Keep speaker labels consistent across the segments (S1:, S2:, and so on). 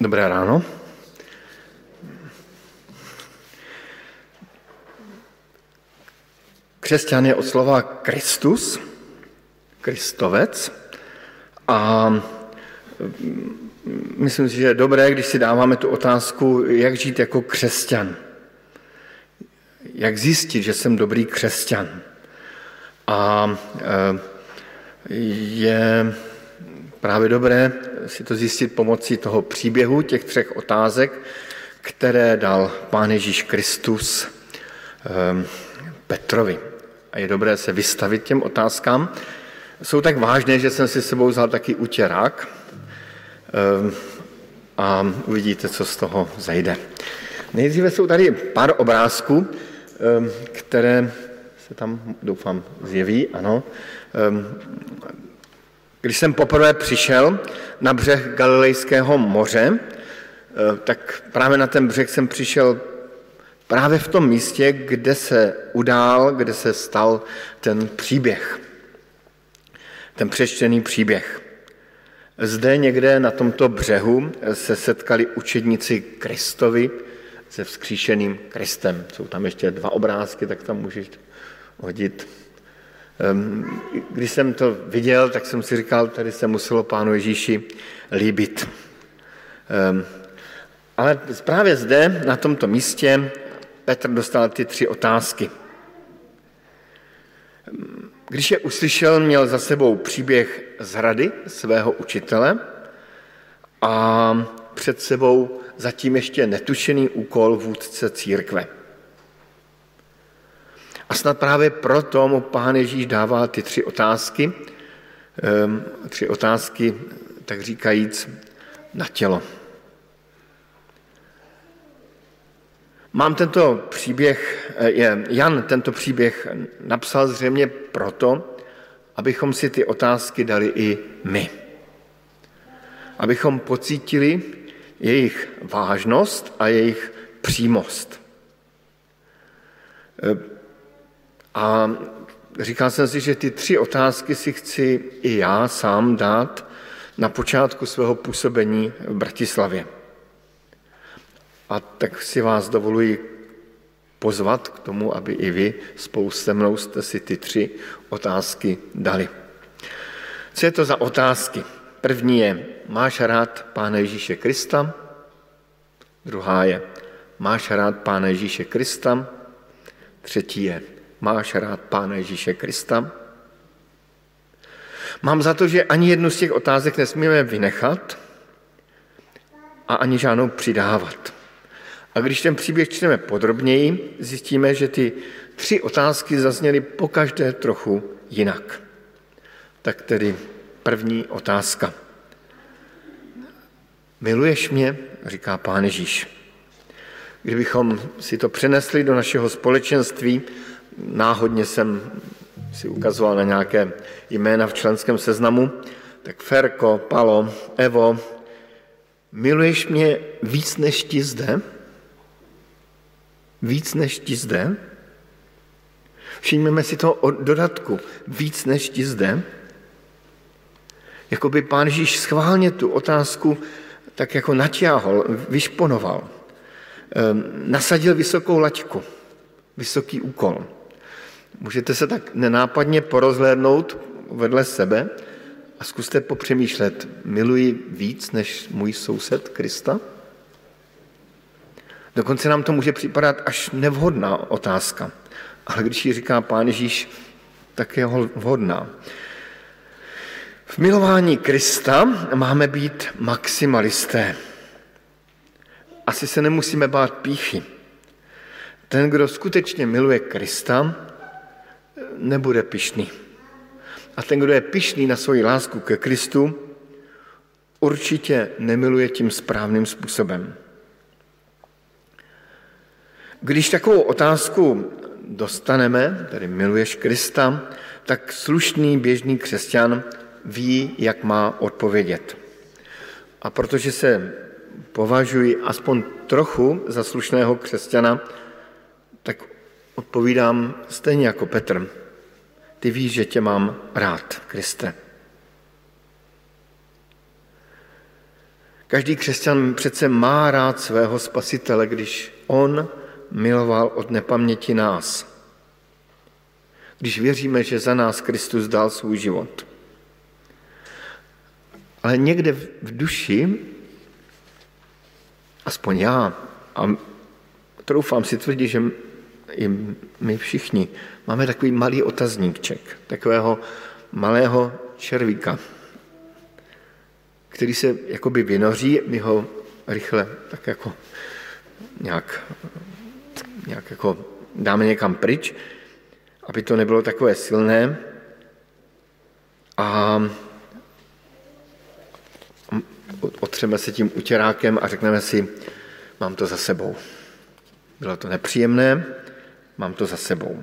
S1: Dobré ráno. Křesťan je od slova Kristus, Kristovec a myslím si, že je dobré, když si dáváme tu otázku, jak žít jako křesťan. Jak zjistit, že jsem dobrý křesťan. A e, je právě dobré si to zjistit pomocí toho příběhu, těch třech otázek, které dal Pán Ježíš Kristus ehm, Petrovi. A je dobré se vystavit těm otázkám. Jsou tak vážné, že jsem si sebou vzal taky utěrák ehm, a uvidíte, co z toho zajde. Nejdříve jsou tady pár obrázků, ehm, které se tam, doufám, zjeví, ano. Když jsem poprvé přišel na břeh Galilejského moře, eh, tak právě na ten břeh jsem přišel právě v tom místě, kde se udál, kde se stal ten příběh. Ten přečtený příběh. Zde někde na tomto břehu se setkali učedníci Kristovi se vzkříšeným Kristem. Jsou tam ještě dva obrázky, tak tam můžeš hodit když jsem to viděl, tak jsem si říkal, tady se muselo pánu Ježíši líbit. Ehm, ale právě zde, na tomto místě, Petr dostal ty tři otázky. Ehm, když je uslyšel, měl za sebou příběh z hrady svého učitele a před sebou zatím ještě netušený úkol vůdce církve. A snad právě proto mu pán Ježíš dává ty tři otázky, ehm, tři otázky, tak říkajíc, na tělo. Mám tento příběh, eh, Jan tento příběh napsal zřejmě proto, abychom si ty otázky dali i my. Abychom pocítili jejich vážnost a jejich přímost. A říkal jsem si, že ty tři otázky si chci i já sám dát na počátku svého působení v Bratislavě. A tak si vás dovoluji pozvat k tomu, aby i vy spolu se mnou jste si ty tři otázky dali. Co je to za otázky? První je, máš rád Pána Ježíše Krista? Druhá je, máš rád Pána Ježíše Krista? Třetí je, Máš rád Pána Ježíše Krista? Mám za to, že ani jednu z těch otázek nesmíme vynechat a ani žádnou přidávat. A když ten příběh čteme podrobněji, zjistíme, že ty tři otázky zazněly po každé trochu jinak. Tak tedy první otázka. Miluješ mě, říká pán Ježíš. Kdybychom si to přenesli do našeho společenství, náhodně jsem si ukazoval na nějaké jména v členském seznamu, tak Ferko, Palo, Evo, miluješ mě víc než ti zde? Víc než ti zde? Všimněme si to o dodatku. Víc než ti zde? Jakoby pán Ježíš schválně tu otázku tak jako natáhl, vyšponoval. Ehm, nasadil vysokou laťku, vysoký úkol. Můžete se tak nenápadně porozhlédnout vedle sebe a zkuste popřemýšlet, miluji víc než můj soused Krista? Dokonce nám to může připadat až nevhodná otázka, ale když ji říká pán Ježíš, tak je vhodná. V milování Krista máme být maximalisté. Asi se nemusíme bát píchy. Ten, kdo skutečně miluje Krista, nebude pišný. A ten, kdo je pišný na svoji lásku ke Kristu, určitě nemiluje tím správným způsobem. Když takovou otázku dostaneme, tedy miluješ Krista, tak slušný běžný křesťan ví, jak má odpovědět. A protože se považuji aspoň trochu za slušného křesťana, tak odpovídám stejně jako Petr. Ty víš, že tě mám rád, Kriste. Každý křesťan přece má rád svého spasitele, když on miloval od nepaměti nás. Když věříme, že za nás Kristus dal svůj život. Ale někde v duši, aspoň já, a troufám si tvrdit, že i my všichni máme takový malý otazníček, takového malého červíka, který se jakoby vynoří, my ho rychle tak jako nějak, nějak jako dáme někam pryč, aby to nebylo takové silné. A otřeme se tím utěrákem a řekneme si, mám to za sebou. Bylo to nepříjemné, mám to za sebou.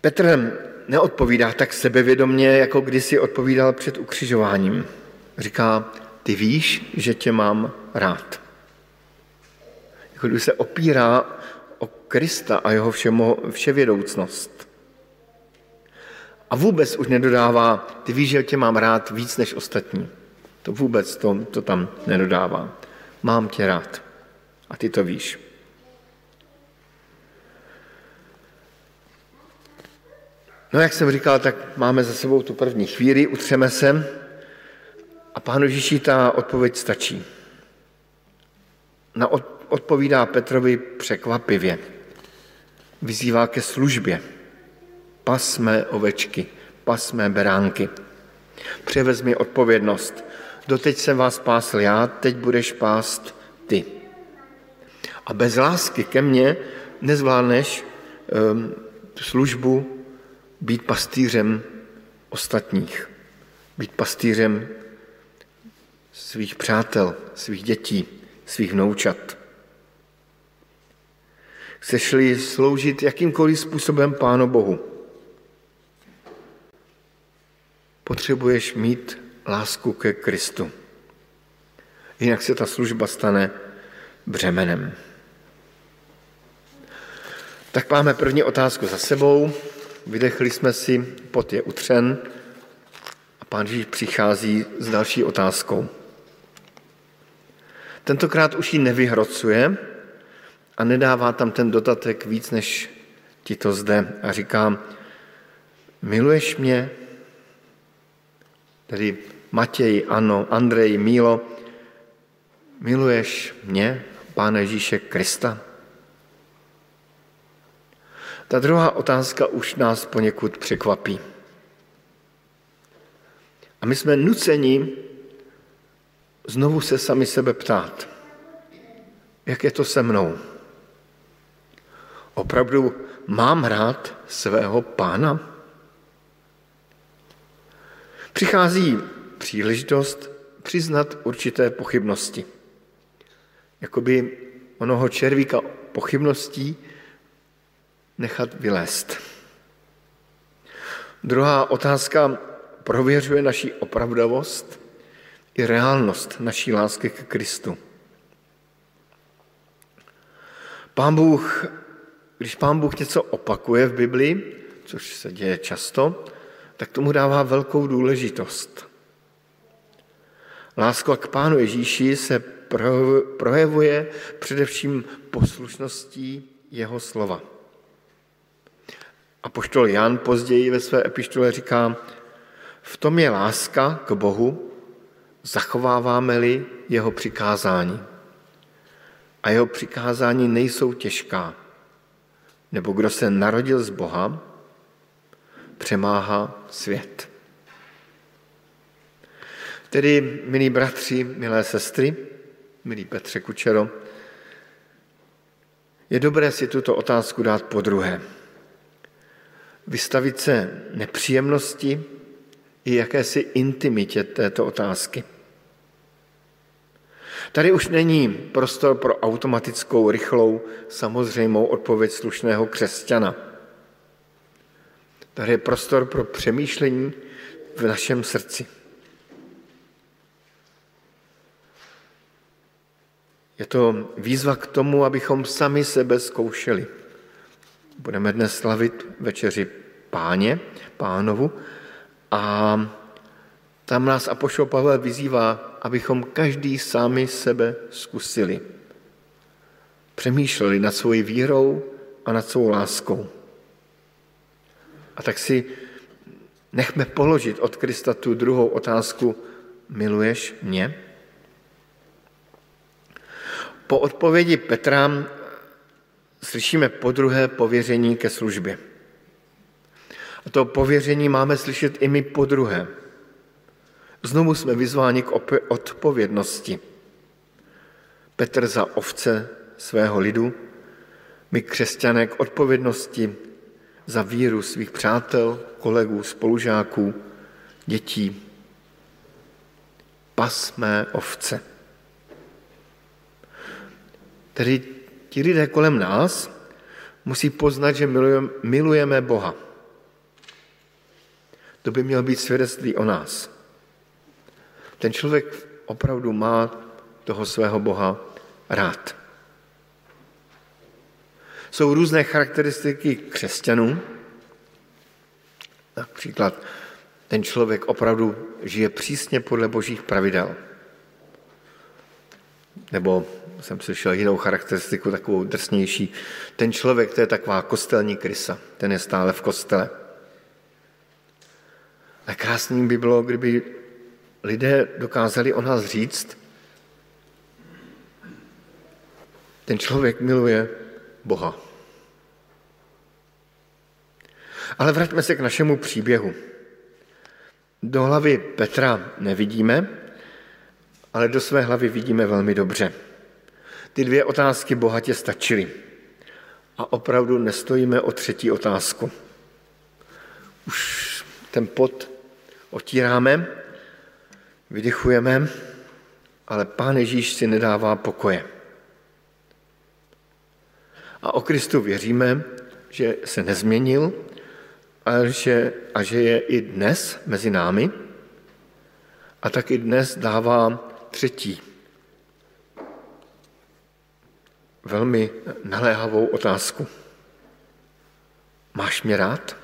S1: Petr neodpovídá tak sebevědomně, jako kdysi odpovídal před ukřižováním. Říká, ty víš, že tě mám rád. Jako když se opírá o Krista a jeho všemo, vševědoucnost. A vůbec už nedodává, ty víš, že tě mám rád víc než ostatní. To vůbec to, to tam nedodává. Mám tě rád. A ty to víš. No, jak jsem říkal, tak máme za sebou tu první chvíli, utřeme se a pánu Ježíši ta odpověď stačí. Na odpovídá Petrovi překvapivě. Vyzývá ke službě. Pasme ovečky, pasme beránky. Převezmi odpovědnost. Doteď jsem vás pásl já, teď budeš pást ty. A bez lásky ke mně nezvládneš um, službu být pastýřem ostatních, být pastýřem svých přátel, svých dětí, svých vnoučat. Chceš-li sloužit jakýmkoliv způsobem Pánu Bohu, potřebuješ mít lásku ke Kristu. Jinak se ta služba stane břemenem. Tak máme první otázku za sebou. Vydechli jsme si, pot je utřen a pán Ježíš přichází s další otázkou. Tentokrát už ji nevyhrocuje a nedává tam ten dodatek víc, než ti to zde a říká, miluješ mě? Tedy Matěj, ano, Andrej, Mílo, miluješ mě, Pána Ježíše Krista? Ta druhá otázka už nás poněkud překvapí. A my jsme nuceni znovu se sami sebe ptát, jak je to se mnou. Opravdu mám rád svého pána? Přichází příležitost přiznat určité pochybnosti. Jakoby onoho červíka pochybností nechat vylézt. Druhá otázka prověřuje naši opravdovost i reálnost naší lásky k Kristu. Pán Bůh, když Pán Bůh něco opakuje v Biblii, což se děje často, tak tomu dává velkou důležitost. Láska k Pánu Ježíši se projevuje především poslušností jeho slova. A poštol Jan později ve své epištole říká, v tom je láska k Bohu, zachováváme-li jeho přikázání. A jeho přikázání nejsou těžká, nebo kdo se narodil z Boha, přemáhá svět. Tedy, milí bratři, milé sestry, milí Petře Kučero, je dobré si tuto otázku dát po druhé vystavit se nepříjemnosti i jakési intimitě této otázky. Tady už není prostor pro automatickou, rychlou, samozřejmou odpověď slušného křesťana. Tady je prostor pro přemýšlení v našem srdci. Je to výzva k tomu, abychom sami sebe zkoušeli. Budeme dnes slavit večeři páně, pánovu, A tam nás Apoštol Pavel vyzývá, abychom každý sami sebe zkusili. Přemýšleli nad svojí vírou a nad svou láskou. A tak si nechme položit od Krista tu druhou otázku, miluješ mě? Po odpovědi Petra slyšíme po druhé pověření ke službě. A to pověření máme slyšet i my po druhé. Znovu jsme vyzváni k odpovědnosti. Petr za ovce svého lidu, my křesťané k odpovědnosti za víru svých přátel, kolegů, spolužáků, dětí. Pas mé ovce. Tedy ti lidé kolem nás musí poznat, že milujeme Boha. To by mělo být svědectví o nás. Ten člověk opravdu má toho svého Boha rád. Jsou různé charakteristiky křesťanů. Například ten člověk opravdu žije přísně podle božích pravidel. Nebo jsem slyšel jinou charakteristiku, takovou drsnější. Ten člověk, to je taková kostelní krysa, ten je stále v kostele. A krásným by bylo, kdyby lidé dokázali o nás říct, ten člověk miluje Boha. Ale vraťme se k našemu příběhu. Do hlavy Petra nevidíme, ale do své hlavy vidíme velmi dobře. Ty dvě otázky bohatě stačily. A opravdu nestojíme o třetí otázku. Už ten pot otíráme, vydychujeme, ale Pán Ježíš si nedává pokoje. A o Kristu věříme, že se nezměnil a že, a že je i dnes mezi námi a tak i dnes dává třetí velmi naléhavou otázku. Máš mě rád?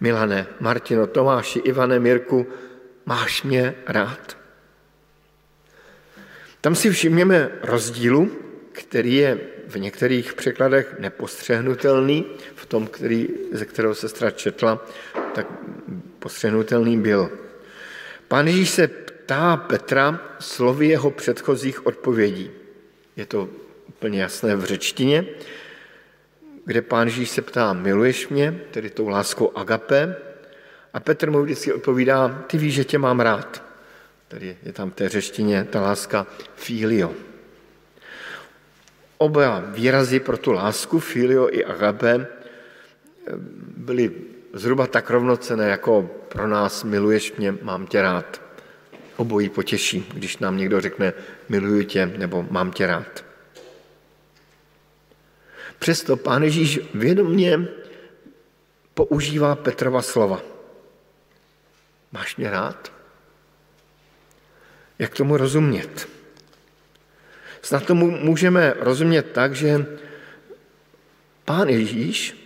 S1: Milane, Martino, Tomáši, Ivane, Mirku, máš mě rád? Tam si všimněme rozdílu, který je v některých překladech nepostřehnutelný, v tom, který, ze kterého sestra četla, tak postřehnutelný byl. Pán Ježíš se ptá Petra slovy jeho předchozích odpovědí. Je to úplně jasné v řečtině, kde pán Ježíš se ptá, miluješ mě, tedy tou láskou agape, a Petr mu vždycky odpovídá, ty víš, že tě mám rád. Tady je tam v té řeštině ta láska filio. Oba výrazy pro tu lásku, filio i agape, byly zhruba tak rovnocené, jako pro nás miluješ mě, mám tě rád. Obojí potěší, když nám někdo řekne miluju tě nebo mám tě rád. Přesto pán Ježíš vědomě používá Petrova slova. Máš mě rád? Jak tomu rozumět? Snad tomu můžeme rozumět tak, že pán Ježíš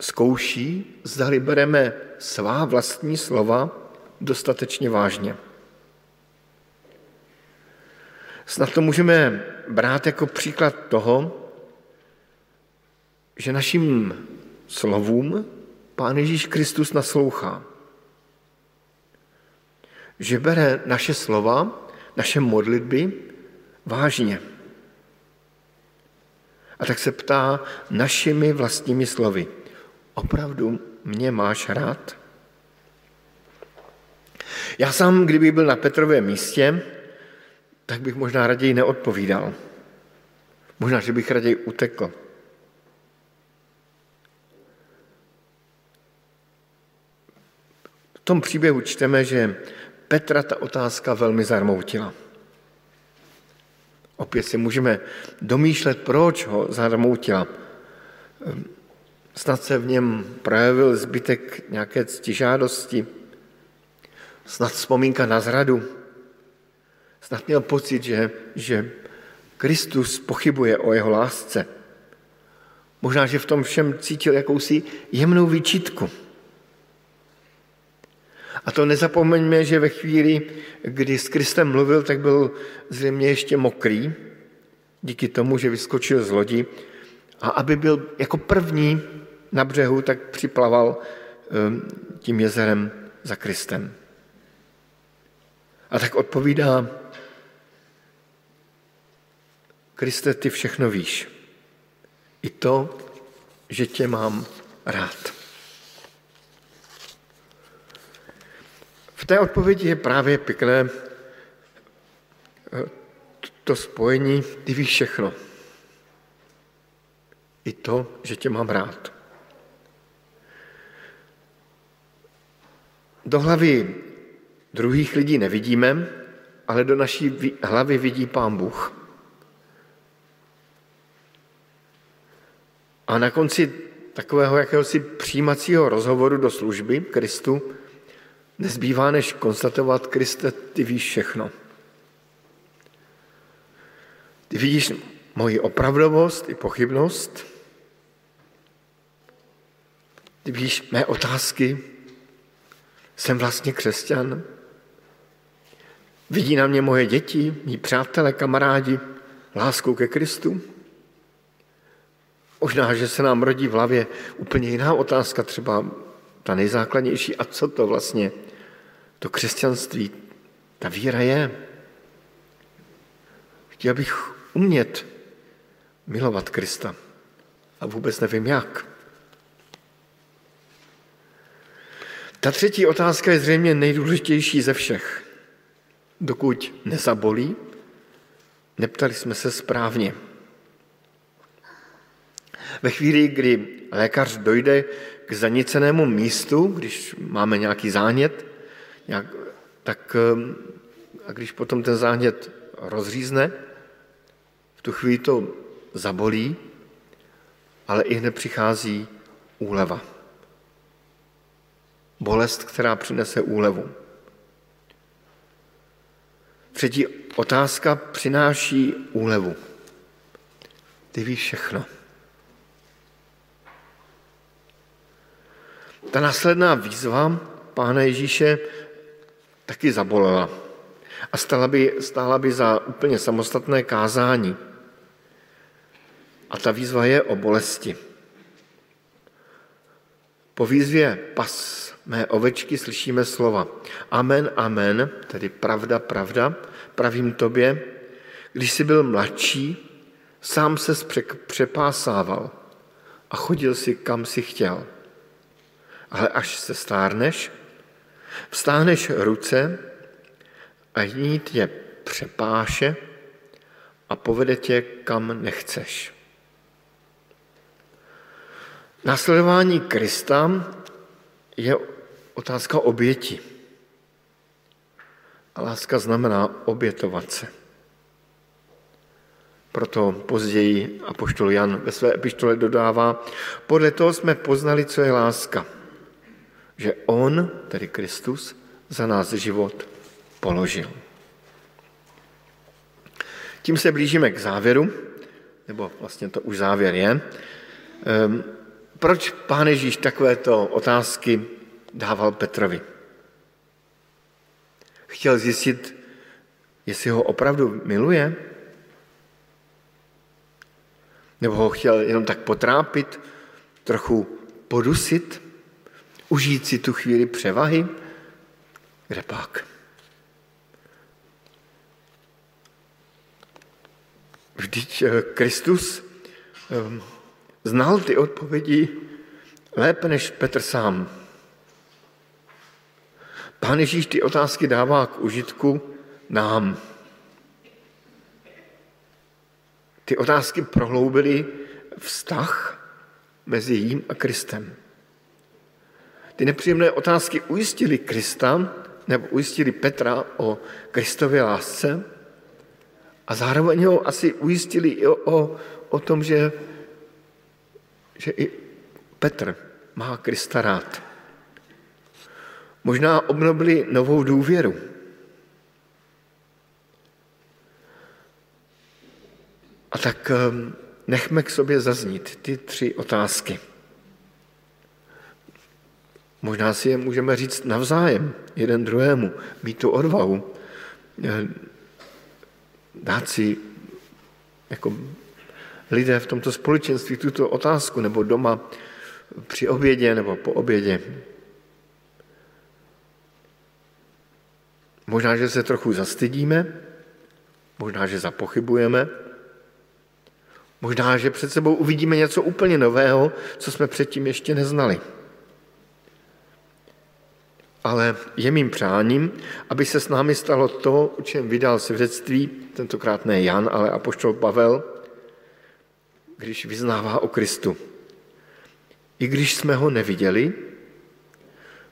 S1: zkouší, zdali bereme svá vlastní slova dostatečně vážně. Snad to můžeme brát jako příklad toho, že našim slovům Pán Ježíš Kristus naslouchá. Že bere naše slova, naše modlitby vážně. A tak se ptá našimi vlastními slovy. Opravdu mě máš rád? Já sám, kdyby byl na Petrovém místě, tak bych možná raději neodpovídal. Možná, že bych raději utekl. V tom příběhu čteme, že Petra ta otázka velmi zarmoutila. Opět si můžeme domýšlet, proč ho zarmoutila. Snad se v něm projevil zbytek nějaké ctižádosti, snad vzpomínka na zradu, snad měl pocit, že, že Kristus pochybuje o jeho lásce. Možná, že v tom všem cítil jakousi jemnou výčitku. A to nezapomeňme, že ve chvíli, kdy s Kristem mluvil, tak byl zřejmě ještě mokrý, díky tomu, že vyskočil z lodi. A aby byl jako první na břehu, tak připlaval ehm, tím jezerem za Kristem. A tak odpovídá, Kriste, ty všechno víš. I to, že tě mám rád. V té odpovědi je právě pěkné eh, to spojení, ty víš všechno. I to, že tě mám rád. Do hlavy druhých lidí nevidíme, ale do naší hlavy vidí Pán Bůh. A na konci takového jakéhosi přijímacího rozhovoru do služby Kristu nezbývá, než konstatovat, Kriste, ty víš všechno. Ty vidíš moji opravdovost i pochybnost, ty víš mé otázky, jsem vlastně křesťan, vidí na mě moje děti, mý přátelé, kamarádi, lásku ke Kristu. Možná, že se nám rodí v hlavě úplně jiná otázka, třeba ta nejzákladnější. A co to vlastně to křesťanství, ta víra je? Chtěl bych umět milovat Krista a vůbec nevím jak. Ta třetí otázka je zřejmě nejdůležitější ze všech. Dokud nezabolí, neptali jsme se správně. Ve chvíli, kdy lékař dojde k zanicenému místu, když máme nějaký zánět, nějak, tak ehm, a když potom ten zánět rozřízne, v tu chvíli to zabolí, ale i hned přichází úleva. Bolest, která přinese úlevu. Třetí otázka přináší úlevu. Ty víš všechno. Ta následná výzva Pána Ježíše taky zabolela a stála by, stála by za úplně samostatné kázání. A ta výzva je o bolesti. Po výzvě pas mé ovečky slyšíme slova. Amen, amen, tedy pravda, pravda, pravím tobě, když jsi byl mladší, sám se přepásával a chodil si, kam si chtěl. Ale až se stárneš, vstáhneš ruce a jiný tě přepáše a povede tě, kam nechceš. Následování Krista je otázka oběti. A láska znamená obětovat se. Proto později apoštol Jan ve své epištole dodává, podle toho jsme poznali, co je láska. Že on, tedy Kristus, za nás život položil. Tím se blížíme k závěru, nebo vlastně to už závěr je. Ehm, proč pán Ježíš takovéto otázky dával Petrovi? Chtěl zjistit, jestli ho opravdu miluje? Nebo ho chtěl jenom tak potrápit, trochu podusit, užít si tu chvíli převahy? Kde pak? Vždyť eh, Kristus ehm, znal ty odpovědi lépe než Petr sám. Pán Ježíš ty otázky dává k užitku nám. Ty otázky prohloubily vztah mezi jím a Kristem. Ty nepříjemné otázky ujistili Krista, nebo ujistili Petra o Kristově lásce a zároveň ho asi ujistili i o, o, o tom, že že i Petr má Krista rád. Možná obnovili novou důvěru. A tak ehm, nechme k sobě zaznít ty tři otázky. Možná si je můžeme říct navzájem, jeden druhému, mít tu odvahu, eh, dát si jako lidé v tomto společenství tuto otázku, nebo doma při obědě nebo po obědě. Možná, že se trochu zastydíme, možná, že zapochybujeme, možná, že před sebou uvidíme něco úplně nového, co jsme předtím ještě neznali. Ale je mým přáním, aby se s námi stalo to, o čem vydal svědectví, tentokrát ne Jan, ale apoštol Pavel, když vyznává o Kristu. I když jsme ho neviděli,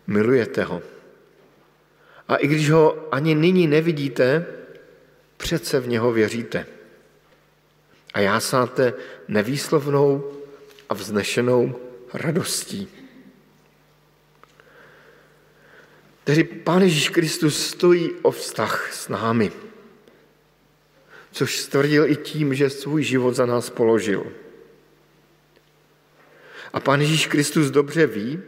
S1: milujete ho. A i když ho ani nyní nevidíte, přece v něho věříte. A já sáte nevýslovnou a vznešenou radostí. Tedy Pán Ježíš Kristus stojí o vztah s námi, což stvrdil i tím, že svůj život za nás položil. A Pán Ježíš Kristus dobře ví,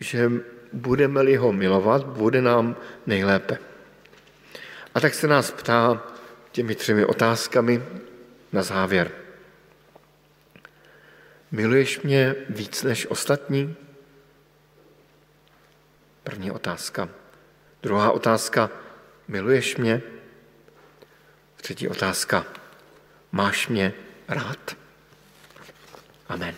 S1: že budeme-li ho milovat, bude nám nejlépe. A tak se nás ptá těmi třemi otázkami na závěr. Miluješ mě víc než ostatní? První otázka. Druhá otázka. Miluješ mě? Třetí otázka. Máš mě rád? Amen.